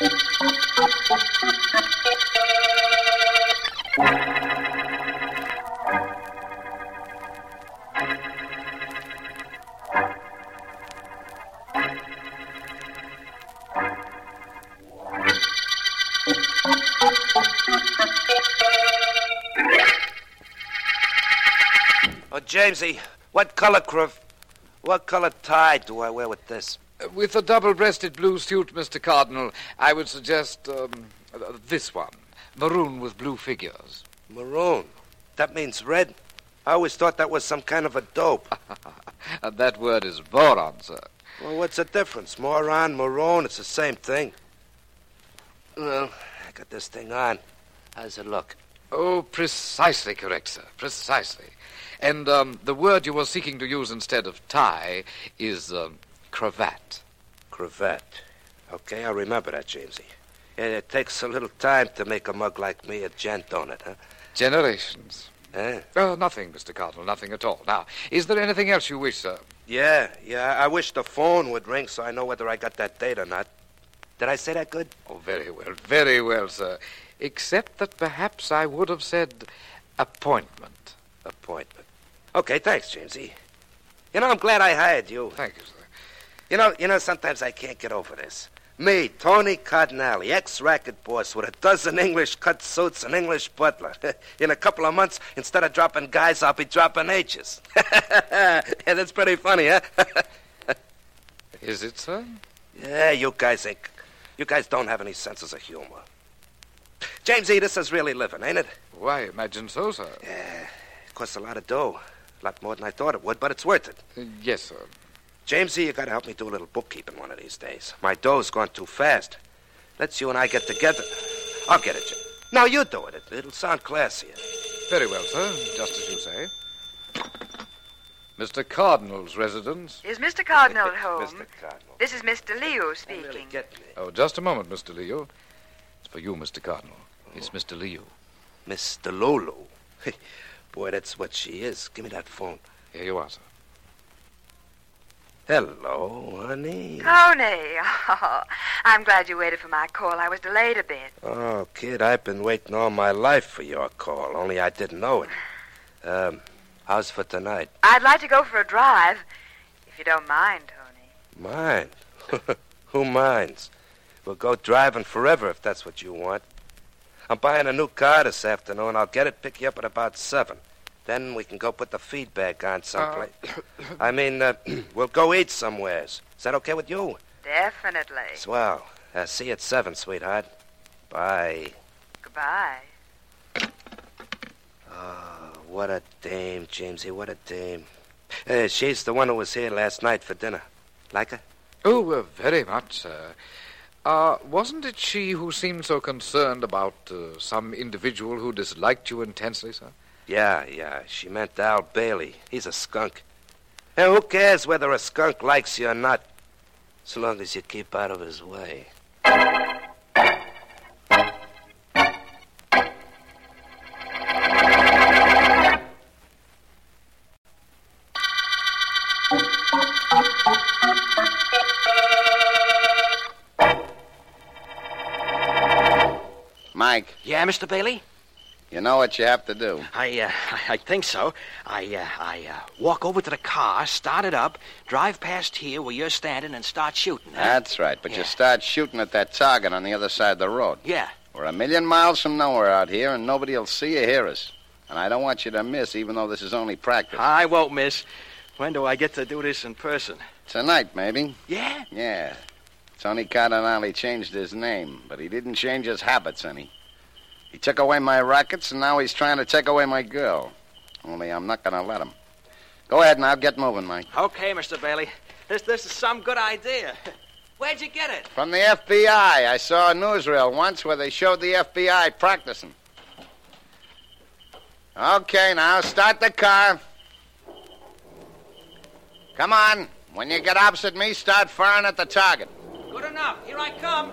Oh, Jamesy, what color crev? What color tie do I wear with this? With a double-breasted blue suit, Mr. Cardinal, I would suggest um, this one, maroon with blue figures. Maroon. That means red. I always thought that was some kind of a dope. and that word is boron, sir. Well, what's the difference? Moron, maroon, it's the same thing. Well, I got this thing on. How's it look? Oh, precisely correct, sir. Precisely. And um, the word you were seeking to use instead of tie is um, cravat. Cravat. Okay, I'll remember that, Jamesy. Yeah, it takes a little time to make a mug like me a gent, don't it, huh? Generations. Eh? Oh, nothing, Mr. Cardinal, nothing at all. Now, is there anything else you wish, sir? Yeah, yeah. I wish the phone would ring so I know whether I got that date or not. Did I say that good? Oh, very well, very well, sir. Except that perhaps I would have said appointment. Appointment. Okay, thanks, Jamesy. You know, I'm glad I hired you. Thank you, sir. You know, you know, sometimes I can't get over this. Me, Tony Cardinale, ex-racket boss with a dozen English cut suits and English butler. In a couple of months, instead of dropping guys, I'll be dropping H's. yeah, that's pretty funny, huh? Is it, sir? yeah, you guys ain't... You guys don't have any senses of humor. Jamesy, this is really living, ain't it? Why, imagine so, sir. Yeah, it costs a lot of dough. A lot more than I thought it would, but it's worth it. Uh, yes, sir. Jamesy, you gotta help me do a little bookkeeping one of these days. My dough's gone too fast. Let's you and I get together. I'll get it, Jim. No, you do it. it. It'll sound classier. Very well, sir. Just as you say. Mr. Cardinal's residence. Is Mr. Cardinal at home? Mr. Cardinal. This is Miss DeLeo Don't speaking. really get me. Oh, just a moment, Miss DeLeo. It's for you, Mr. Cardinal. It's Miss DeLeo. Mr. Lulu. Boy, that's what she is. Give me that phone. Here you are, sir. Hello, honey. Tony. Oh, I'm glad you waited for my call. I was delayed a bit. Oh, kid, I've been waiting all my life for your call, only I didn't know it. Um, how's for tonight? I'd like to go for a drive, if you don't mind, Tony. Mine. Who minds? We'll go driving forever if that's what you want. I'm buying a new car this afternoon. I'll get it, pick you up at about seven. Then we can go put the feedback on someplace. I mean, uh, we'll go eat somewheres. Is that okay with you? Definitely. Swell. Uh, see you at seven, sweetheart. Bye. Goodbye. Oh, what a dame, Jamesy. What a dame. Uh, she's the one who was here last night for dinner. Like her? Oh, uh, very much, sir. Uh, wasn't it she who seemed so concerned about uh, some individual who disliked you intensely, sir? Yeah, yeah. She meant Al Bailey. He's a skunk. And who cares whether a skunk likes you or not? So long as you keep out of his way. Mike, Yeah, Mr. Bailey? You know what you have to do. I, uh, I think so. I, uh, I, uh, walk over to the car, start it up, drive past here where you're standing, and start shooting. huh? That's right, but you start shooting at that target on the other side of the road. Yeah. We're a million miles from nowhere out here, and nobody'll see or hear us. And I don't want you to miss, even though this is only practice. I won't miss. When do I get to do this in person? Tonight, maybe. Yeah? Yeah. Tony Cardinale changed his name, but he didn't change his habits any. He took away my rackets, and now he's trying to take away my girl. Only I'm not going to let him. Go ahead now, get moving, Mike. Okay, Mr. Bailey. This, this is some good idea. Where'd you get it? From the FBI. I saw a newsreel once where they showed the FBI practicing. Okay, now start the car. Come on. When you get opposite me, start firing at the target. Good enough. Here I come.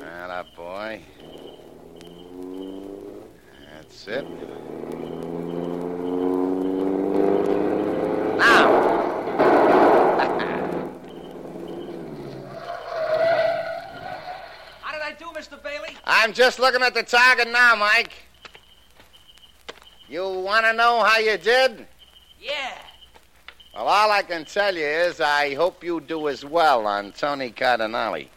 That boy. That's it. Now. How did I do, Mr. Bailey? I'm just looking at the target now, Mike. You want to know how you did? Yeah. Well, all I can tell you is I hope you do as well on Tony Cardinale.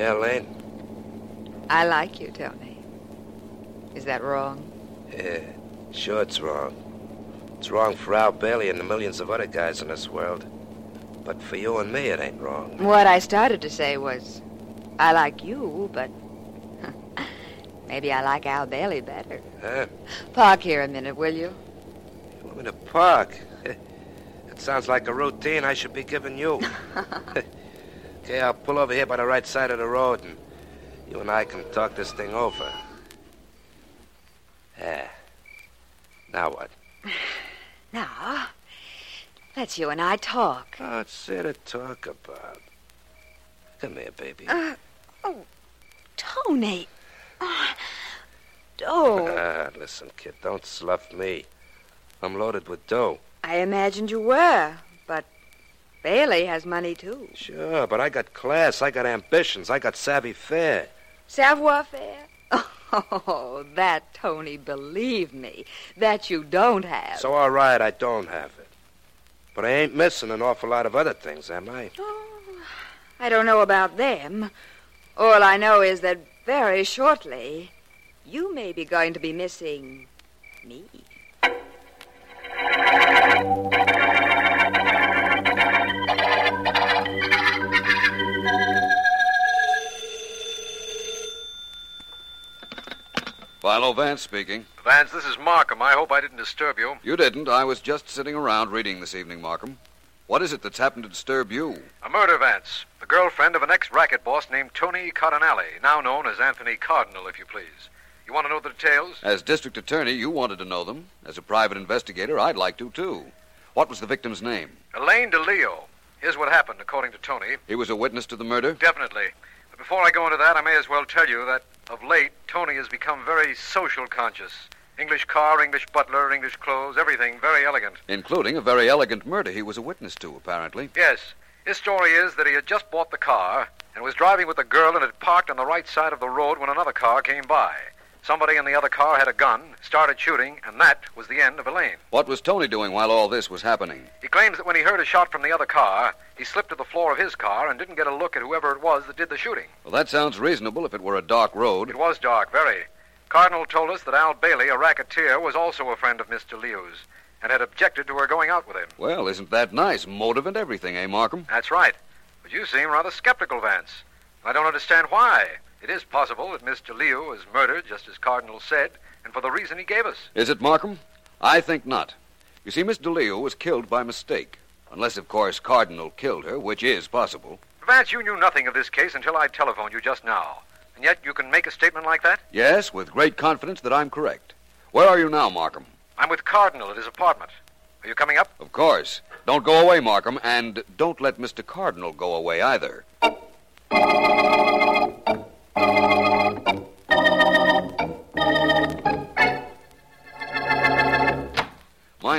Yeah, Lane? I like you, Tony. Is that wrong? Yeah, sure it's wrong. It's wrong for Al Bailey and the millions of other guys in this world. But for you and me, it ain't wrong. What I started to say was, I like you, but maybe I like Al Bailey better. Huh? Park here a minute, will you? You want me to park? It sounds like a routine I should be giving you. okay, I'll pull over here by the right side of the road, and you and I can talk this thing over. Yeah. Now what? Now, let's you and I talk. What's there to talk about? Come here, baby. Uh, oh, Tony. Oh. oh, Ah, listen, kid, don't slough me. I'm loaded with dough. I imagined you were, but Bailey has money too. Sure, but I got class, I got ambitions, I got savvy fare. Savoir faire? Oh, that, Tony, believe me, that you don't have. So, all right, I don't have it. But I ain't missing an awful lot of other things, am I? Oh, I don't know about them. All I know is that very shortly, you may be going to be missing me. Philo Vance speaking. Vance, this is Markham. I hope I didn't disturb you. You didn't. I was just sitting around reading this evening, Markham. What is it that's happened to disturb you? A murder, Vance. The girlfriend of an ex-racket boss named Tony Cardinale, now known as Anthony Cardinal, if you please. You want to know the details? As district attorney, you wanted to know them. As a private investigator, I'd like to, too. What was the victim's name? Elaine DeLeo. Here's what happened, according to Tony. He was a witness to the murder? Definitely. But before I go into that, I may as well tell you that of late, Tony has become very social conscious. English car, English butler, English clothes, everything very elegant. Including a very elegant murder he was a witness to, apparently. Yes. His story is that he had just bought the car and was driving with the girl and had parked on the right side of the road when another car came by. Somebody in the other car had a gun, started shooting, and that was the end of Elaine. What was Tony doing while all this was happening? He claims that when he heard a shot from the other car, he slipped to the floor of his car and didn't get a look at whoever it was that did the shooting. Well, that sounds reasonable if it were a dark road. It was dark, very. Cardinal told us that Al Bailey, a racketeer, was also a friend of Miss DeLeo's and had objected to her going out with him. Well, isn't that nice? Motive and everything, eh, Markham? That's right. But you seem rather skeptical, Vance. I don't understand why. It is possible that Miss DeLeo was murdered, just as Cardinal said, and for the reason he gave us. Is it, Markham? I think not. You see, Miss DeLeo was killed by mistake. Unless, of course, Cardinal killed her, which is possible. Vance, you knew nothing of this case until I telephoned you just now. And yet you can make a statement like that? Yes, with great confidence that I'm correct. Where are you now, Markham? I'm with Cardinal at his apartment. Are you coming up? Of course. Don't go away, Markham, and don't let Mr. Cardinal go away either.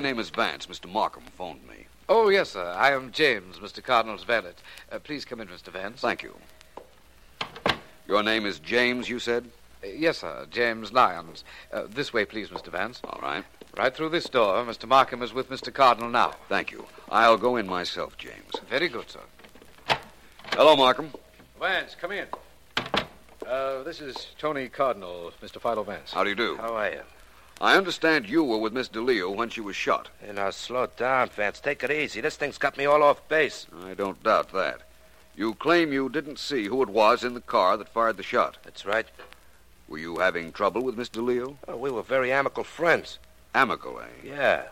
Name is Vance. Mr. Markham phoned me. Oh, yes, sir. I am James, Mr. Cardinal's valet. Uh, please come in, Mr. Vance. Thank you. Your name is James, you said? Uh, yes, sir. James Lyons. Uh, this way, please, Mr. Vance. All right. Right through this door. Mr. Markham is with Mr. Cardinal now. Thank you. I'll go in myself, James. Very good, sir. Hello, Markham. Vance, come in. Uh, this is Tony Cardinal, Mr. Philo Vance. How do you do? How are you? I understand you were with Miss DeLeo when she was shot. Hey, now, slow down, Vance. Take it easy. This thing's got me all off base. I don't doubt that. You claim you didn't see who it was in the car that fired the shot. That's right. Were you having trouble with Miss DeLeo? Oh, we were very amicable friends. Amicable, eh? Yeah.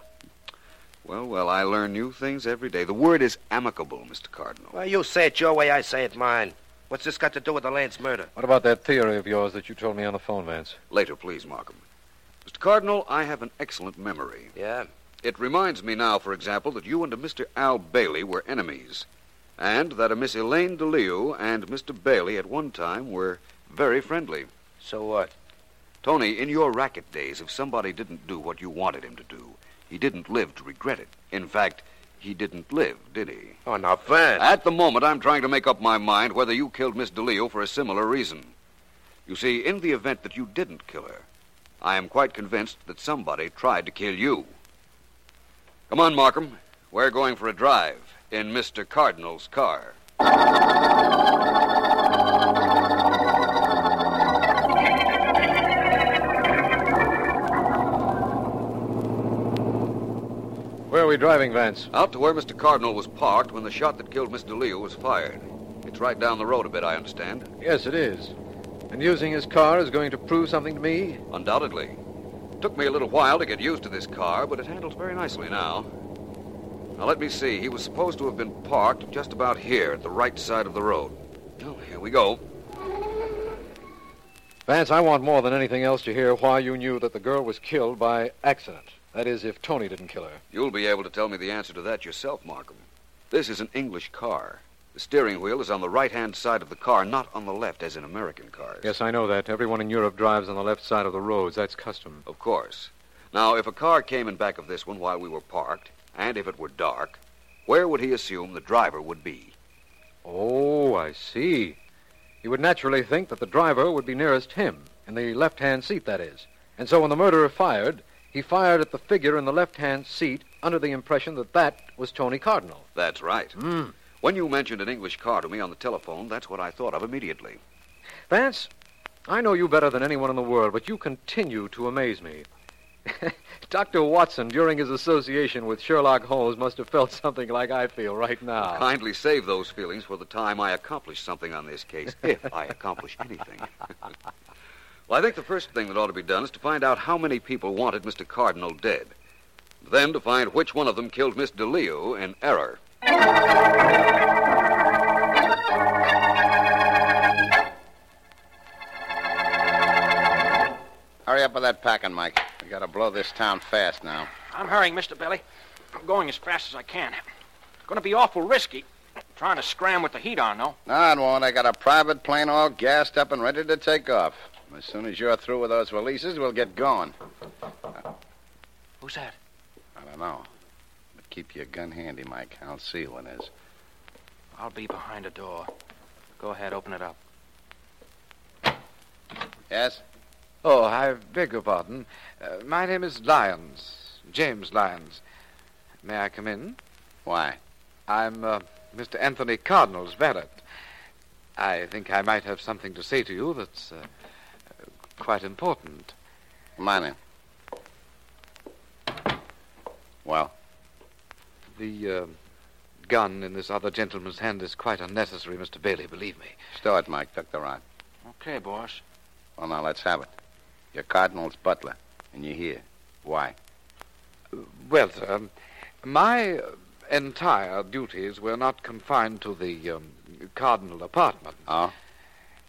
Well, well, I learn new things every day. The word is amicable, Mr. Cardinal. Well, you say it your way, I say it mine. What's this got to do with Elaine's murder? What about that theory of yours that you told me on the phone, Vance? Later, please, Markham. Cardinal, I have an excellent memory. Yeah? It reminds me now, for example, that you and a Mr. Al Bailey were enemies, and that a Miss Elaine DeLeo and Mr. Bailey at one time were very friendly. So what? Tony, in your racket days, if somebody didn't do what you wanted him to do, he didn't live to regret it. In fact, he didn't live, did he? Oh, now, Vance. At the moment, I'm trying to make up my mind whether you killed Miss DeLeo for a similar reason. You see, in the event that you didn't kill her, I am quite convinced that somebody tried to kill you. Come on, Markham. We're going for a drive in Mr. Cardinal's car. Where are we driving, Vance? Out to where Mr. Cardinal was parked when the shot that killed Miss DeLeo was fired. It's right down the road a bit, I understand. Yes, it is. And using his car is going to prove something to me? Undoubtedly. Took me a little while to get used to this car, but it handles very nicely now. Now, let me see. He was supposed to have been parked just about here at the right side of the road. Well, here we go. Vance, I want more than anything else to hear why you knew that the girl was killed by accident. That is, if Tony didn't kill her. You'll be able to tell me the answer to that yourself, Markham. This is an English car. The steering wheel is on the right hand side of the car, not on the left as in American cars. Yes, I know that. Everyone in Europe drives on the left side of the roads. That's custom. Of course. Now, if a car came in back of this one while we were parked, and if it were dark, where would he assume the driver would be? Oh, I see. He would naturally think that the driver would be nearest him, in the left hand seat, that is. And so when the murderer fired, he fired at the figure in the left hand seat under the impression that that was Tony Cardinal. That's right. Hmm. When you mentioned an English car to me on the telephone, that's what I thought of immediately. Vance, I know you better than anyone in the world, but you continue to amaze me. Dr. Watson, during his association with Sherlock Holmes, must have felt something like I feel right now. Kindly save those feelings for the time I accomplish something on this case, if I accomplish anything. well, I think the first thing that ought to be done is to find out how many people wanted Mr. Cardinal dead. Then to find which one of them killed Miss DeLeo in error. Hurry up with that packing, Mike. We gotta blow this town fast now. I'm hurrying, Mr. Bailey. I'm going as fast as I can. To be awful risky. Trying to scram with the heat on, though. No, it won't. I got a private plane all gassed up and ready to take off. As soon as you're through with those releases, we'll get going. Who's that? I don't know. But keep your gun handy, Mike. I'll see who it is. I'll be behind a door. Go ahead, open it up. Yes? Oh, I beg your pardon. Uh, my name is Lyons, James Lyons. May I come in? Why? I'm uh, Mr. Anthony Cardinal's valet. I think I might have something to say to you that's uh, quite important. Come on in. Well? The uh, gun in this other gentleman's hand is quite unnecessary, Mr. Bailey, believe me. Stow it, Mike. Tuck the rod. Okay, boss. Well, now let's have it. You're Cardinal's butler, and you're here. Why? Well, sir, my entire duties were not confined to the um, Cardinal apartment. Oh?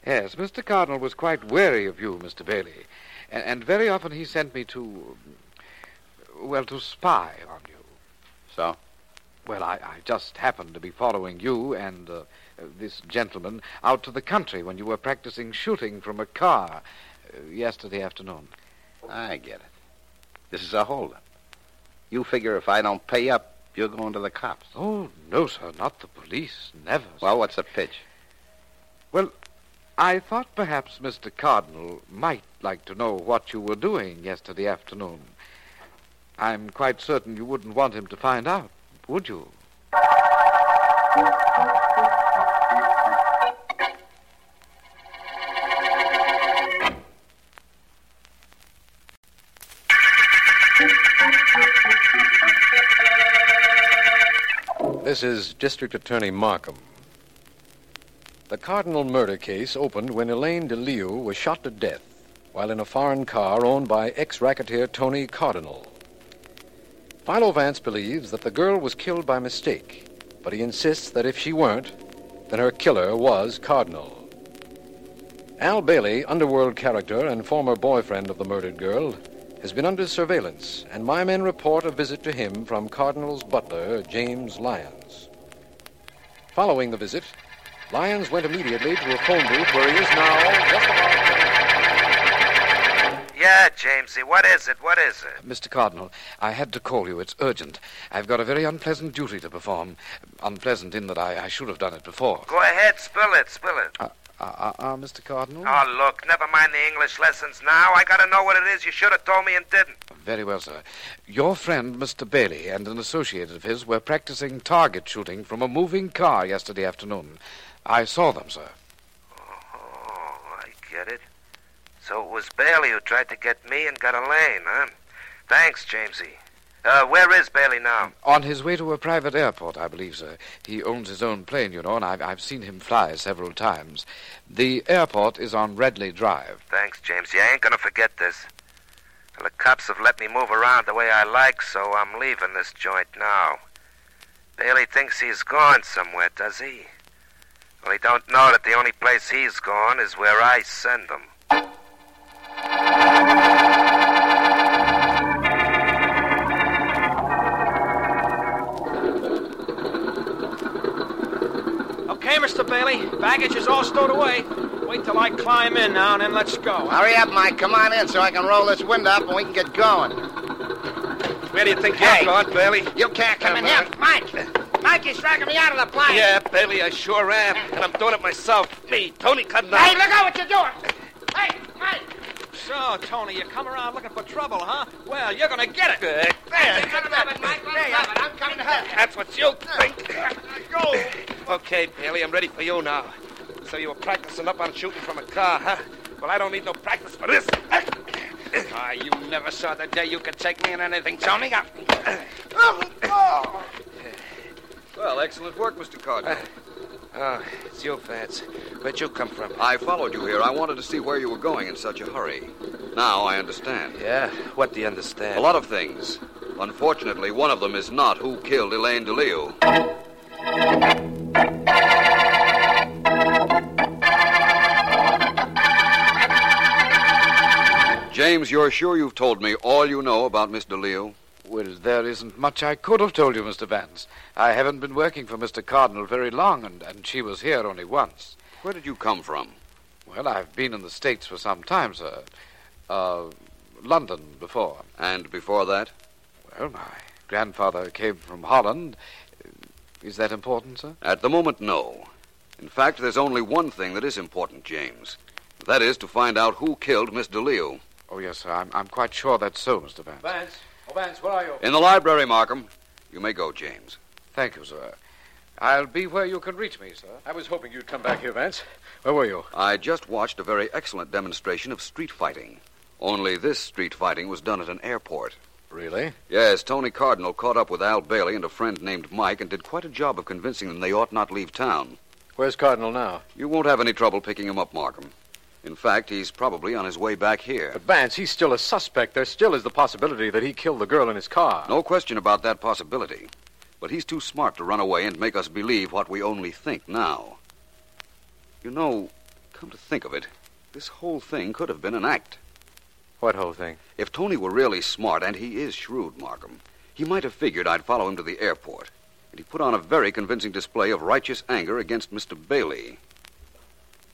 Yes, Mr. Cardinal was quite wary of you, Mr. Bailey, and, and very often he sent me to, well, to spy on you. So? Well, I, I just happened to be following you and uh, this gentleman out to the country when you were practicing shooting from a car uh, yesterday afternoon. I get it. This is a holdup. You figure if I don't pay up, you're going to the cops. Oh, no, sir, not the police. Never. sir. Well, what's the pitch? Well, I thought perhaps Mr. Cardinal might like to know what you were doing yesterday afternoon. I'm quite certain you wouldn't want him to find out, would you? This is District Attorney Markham. The Cardinal murder case opened when Elaine DeLeo was shot to death while in a foreign car owned by ex racketeer Tony Cardinal. Philo Vance believes that the girl was killed by mistake, but he insists that if she weren't, then her killer was Cardinal. Al Bailey, underworld character and former boyfriend of the murdered girl, has been under surveillance, and my men report a visit to him from Cardinal's butler, James Lyons. Following the visit, Lyons went immediately to a phone booth where he is now just about. Yeah, Jamesy, what is it? What is it? Mr. Cardinal, I had to call you. It's urgent. I've got a very unpleasant duty to perform. Unpleasant in that I, I should have done it before. Go ahead, spill it, spill it. Uh, uh, uh, Mr. Cardinal? Oh, look, never mind the English lessons now. I gotta know what it is you should have told me and didn't. Very well, sir. Your friend, Mr. Bailey, and an associate of his were practicing target shooting from a moving car yesterday afternoon. I saw them, sir. Oh, I get it. So it was Bailey who tried to get me and got Elaine, huh? Thanks, Jamesy. Uh, where is Bailey now? On his way to a private airport, I believe, sir. He owns his own plane, you know, and I've, I've seen him fly several times. The airport is on Redley Drive. Thanks, Jamesy. I ain't gonna forget this. Well, the cops have let me move around the way I like, so I'm leaving this joint now. Bailey thinks he's gone somewhere, does he? Well, he don't know that the only place he's gone is where I send him. Baggage is all stowed away. Wait till I climb in now, and then let's go. Hurry up, Mike. Come on in so I can roll this window up and we can get going. Where do you think Hey. you're going, Bailey? You can't come in here. Mike! Mike, you're dragging me out of the plane. Yeah, Bailey, I sure am. And I'm doing it myself. Me, Tony Cardinal. Hey, look out what you're doing. Hey, Mike! So, Tony, you come around looking for trouble, huh? Well, you're gonna get it. There. Let him it, Mike. Let. I'm coming to help. That's what you think. Go. Okay, Bailey, I'm ready for you now. So you were practicing up on shooting from a car, huh? Well, I don't need no practice for this. Ah, you never saw the day you could take me in anything, Tony. Ah. Well, excellent work, Mr. Cardinal. Oh, it's you, Vance. Where'd you come from? I followed you here. I wanted to see where you were going in such a hurry. Now I understand. Yeah? What do you understand? A lot of things. Unfortunately, one of them is not who killed Elaine DeLeo. James, you're sure you've told me all you know about Miss DeLeo? Well, there isn't much I could have told you, Mr. Vance. I haven't been working for Mr. Cardinal very long, and, and she was here only once. Where did you come from? Well, I've been in the States for some time, sir. Uh, London before. And before that? Well, my grandfather came from Holland. Is that important, sir? At the moment, no. In fact, there's only one thing that is important, James. That is to find out who killed Miss DeLeo. Oh, yes, sir. I'm, I'm quite sure that's so, Mr. Vance. Vance. Oh, Vance, where are you? In the library, Markham. You may go, James. Thank you, sir. I'll be where you can reach me, sir. I was hoping you'd come back here, Vance. Where were you? I just watched a very excellent demonstration of street fighting. Only this street fighting was done at an airport. Really? Yes, Tony Cardinal caught up with Al Bailey and a friend named Mike and did quite a job of convincing them they ought not leave town. Where's Cardinal now? You won't have any trouble picking him up, Markham. In fact, he's probably on his way back here. But Vance, he's still a suspect. There still is the possibility that he killed the girl in his car. No question about that possibility. But he's too smart to run away and make us believe what we only think now. You know, come to think of it, this whole thing could have been an act. What whole thing? If Tony were really smart, and he is shrewd, Markham, he might have figured I'd follow him to the airport. And he put on a very convincing display of righteous anger against Mr. Bailey.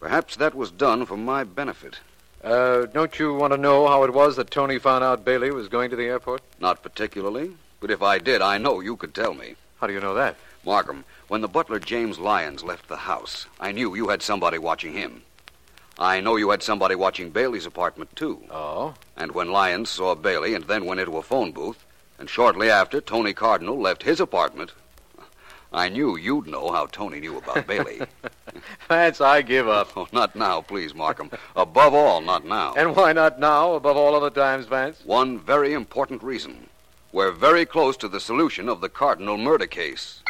Perhaps that was done for my benefit. Uh, don't you want to know how it was that Tony found out Bailey was going to the airport? Not particularly, but if I did, I know you could tell me. How do you know that? Markham, when the butler James Lyons left the house, I knew you had somebody watching him. I know you had somebody watching Bailey's apartment, too. Oh? And when Lyons saw Bailey and then went into a phone booth, and shortly after Tony Cardinal left his apartment, I knew you'd know how Tony knew about Bailey. Vance, I give up. Oh, not now, please, Markham. Above all, not now. And why not now, above all other times, Vance? One very important reason. We're very close to the solution of the Cardinal murder case.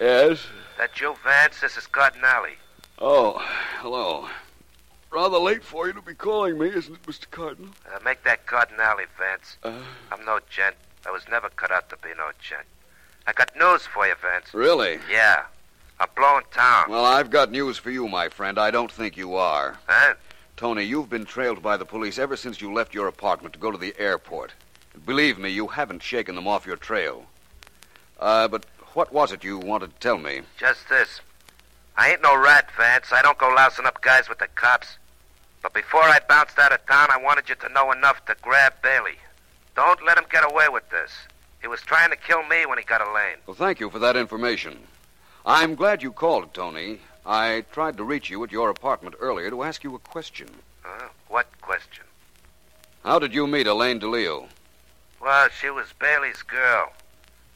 Yes? That Joe Vance, this is Cardinale. Oh, hello. Rather late for you to be calling me, isn't it, Mr. Cardinal? Uh, make that Cardinale, Vance. Uh, I'm no gent. I was never cut out to be no gent. I got news for you, Vance. really? Yeah. I'm blowing town. Well, I've got news for you, my friend. I don't think you are. Huh? Tony, you've been trailed by the police ever since you left your apartment to go to the airport. Believe me, you haven't shaken them off your trail. Uh, but what was it you wanted to tell me? Just this. I ain't no rat, Vance. I don't go lousing up guys with the cops. But before I bounced out of town, I wanted you to know enough to grab Bailey. Don't let him get away with this. He was trying to kill me when he got Elaine. Well, thank you for that information. I'm glad you called, Tony. I tried to reach you at your apartment earlier to ask you a question. Huh? What question? How did you meet Elaine DeLeo? Well, she was Bailey's girl.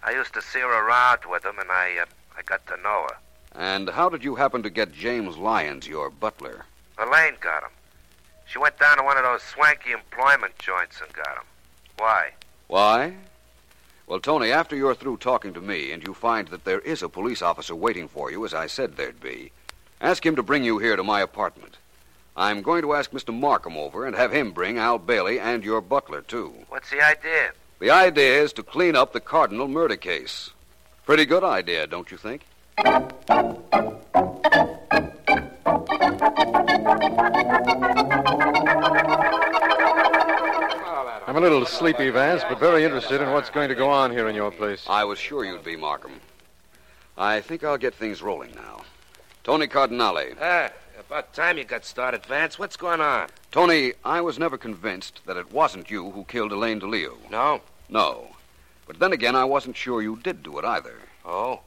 I used to see her around with him, and I, uh, I got to know her. And how did you happen to get James Lyons, your butler? Elaine got him. She went down to one of those swanky employment joints and got him. Why? Why? Well, Tony, after you're through talking to me and you find that there is a police officer waiting for you, as I said there'd be, ask him to bring you here to my apartment. I'm going to ask Mr. Markham over and have him bring Al Bailey and your butler, too. What's the idea? The idea is to clean up the Cardinal murder case. Pretty good idea, don't you think? I'm a little sleepy, Vance, but very interested in what's going to go on here in your place. I was sure you'd be, Markham. I think I'll get things rolling now. Tony Cardinale. Ah, about time you got started, Vance. What's going on? Tony, I was never convinced that it wasn't you who killed Elaine DeLeo. No? No. But then again, I wasn't sure you did do it either. Oh?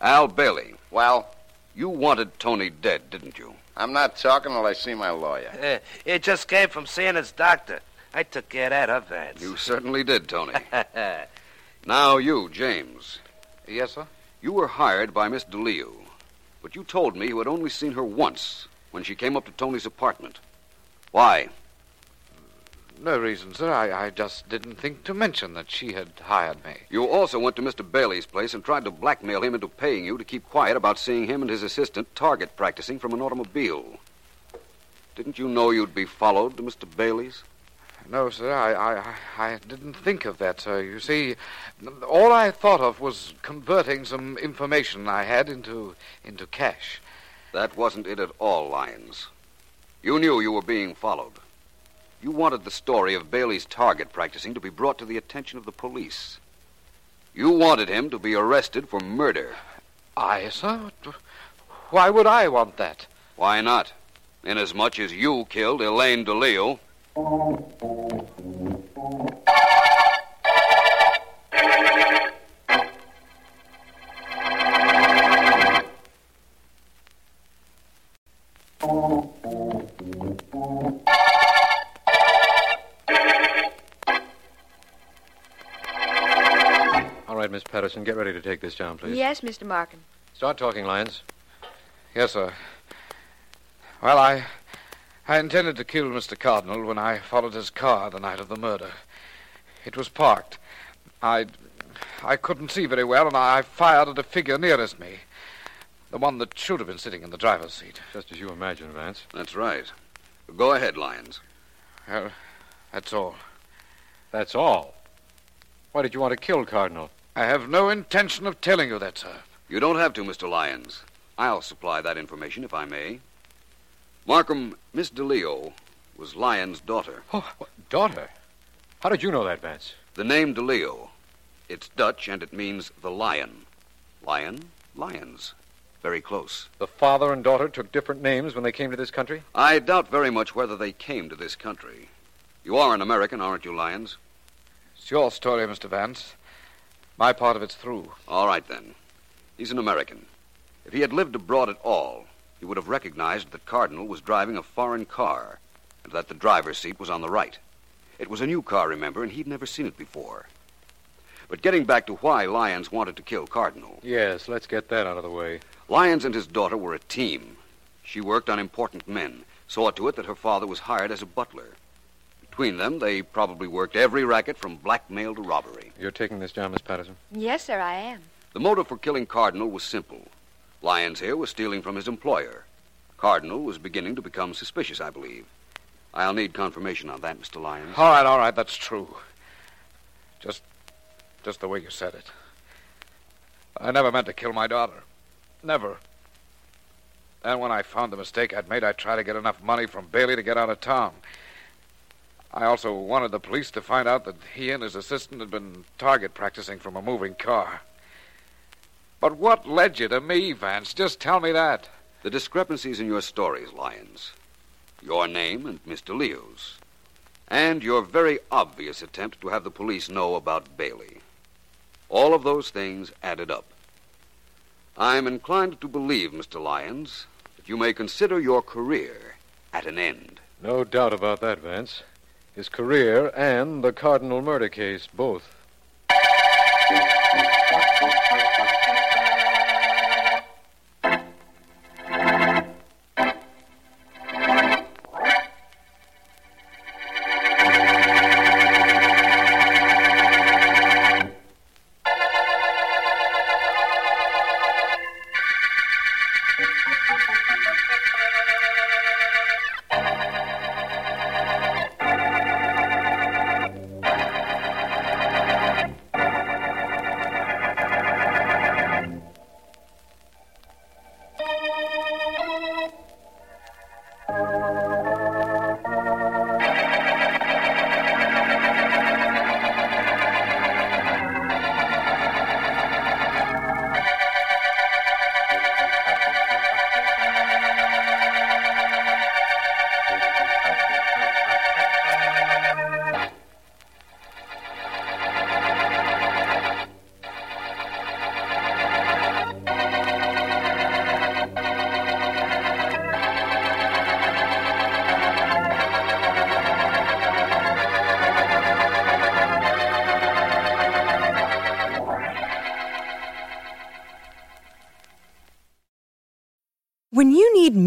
Al Bailey, Well, you wanted Tony dead, didn't you? I'm not talking till I see my lawyer. Uh, it just came from seeing his doctor. I took care of that, huh, Vance? You certainly did, Tony. now, you, James. Yes, sir? You were hired by Miss DeLeo, but you told me you had only seen her once when she came up to Tony's apartment. Why? No reason, sir. I, I just didn't think to mention that she had hired me. You also went to Mr. Bailey's place and tried to blackmail him into paying you to keep quiet about seeing him and his assistant target practicing from an automobile. Didn't you know you'd be followed to Mr. Bailey's? No, sir, I, I, I I didn't think of that, sir. You see, all I thought of was converting some information I had into into cash. That wasn't it at all, Lyons. You knew you were being followed. You wanted the story of Bailey's target practicing to be brought to the attention of the police. You wanted him to be arrested for murder. I, sir? Why would I want that? Why not? Inasmuch as you killed Elaine DeLeo. All right, Miss Patterson, get ready to take this down, please. Yes, Mr. Markham. Start talking, Lyons. Yes, sir. Well, I I intended to kill Mr. Cardinal when I followed his car the night of the murder. It was parked. I I couldn't see very well, and I fired at a figure nearest me. The one that should have been sitting in the driver's seat. Just as you imagine, Vance. That's right. Go ahead, Lyons. Well, that's all. That's all. Why did you want to kill Cardinal? I have no intention of telling you that, sir. You don't have to, Mr. Lyons. I'll supply that information if I may. Markham, Miss DeLeo was Lyons' daughter. Oh, what, daughter? How did you know that, Vance? The name DeLeo. It's Dutch and it means the lion. Lion, lions. Very close. The father and daughter took different names when they came to this country? I doubt very much whether they came to this country. You are an American, aren't you, Lyons? It's your story, Mr. Vance. My part of it's through. All right, then. He's an American. If he had lived abroad at all, he would have recognized that Cardinal was driving a foreign car and that the driver's seat was on the right. It was a new car, remember, and he'd never seen it before. But getting back to why Lyons wanted to kill Cardinal, Yes, let's get that out of the way. Lyons and his daughter were a team. She worked on important men, saw to it that her father was hired as a butler. Between them, they probably worked every racket from blackmail to robbery. You're taking this job, Miss Patterson? Yes, sir, I am. The motive for killing Cardinal was simple. Lyons here was stealing from his employer. Cardinal was beginning to become suspicious, I believe. I'll need confirmation on that, Mr. Lyons. All right, all right, that's true. Just, just the way you said it. I never meant to kill my daughter. Never. And when I found the mistake I'd made, I tried to get enough money from Bailey to get out of town. I also wanted the police to find out that he and his assistant had been target practicing from a moving car. But what led you to me, Vance? Just tell me that. The discrepancies in your stories, Lyons. Your name and Miss DeLeo's. And your very obvious attempt to have the police know about Bailey. All of those things added up. I'm inclined to believe, Mr. Lyons, that you may consider your career at an end. No doubt about that, Vance. His career and the Cardinal murder case, both.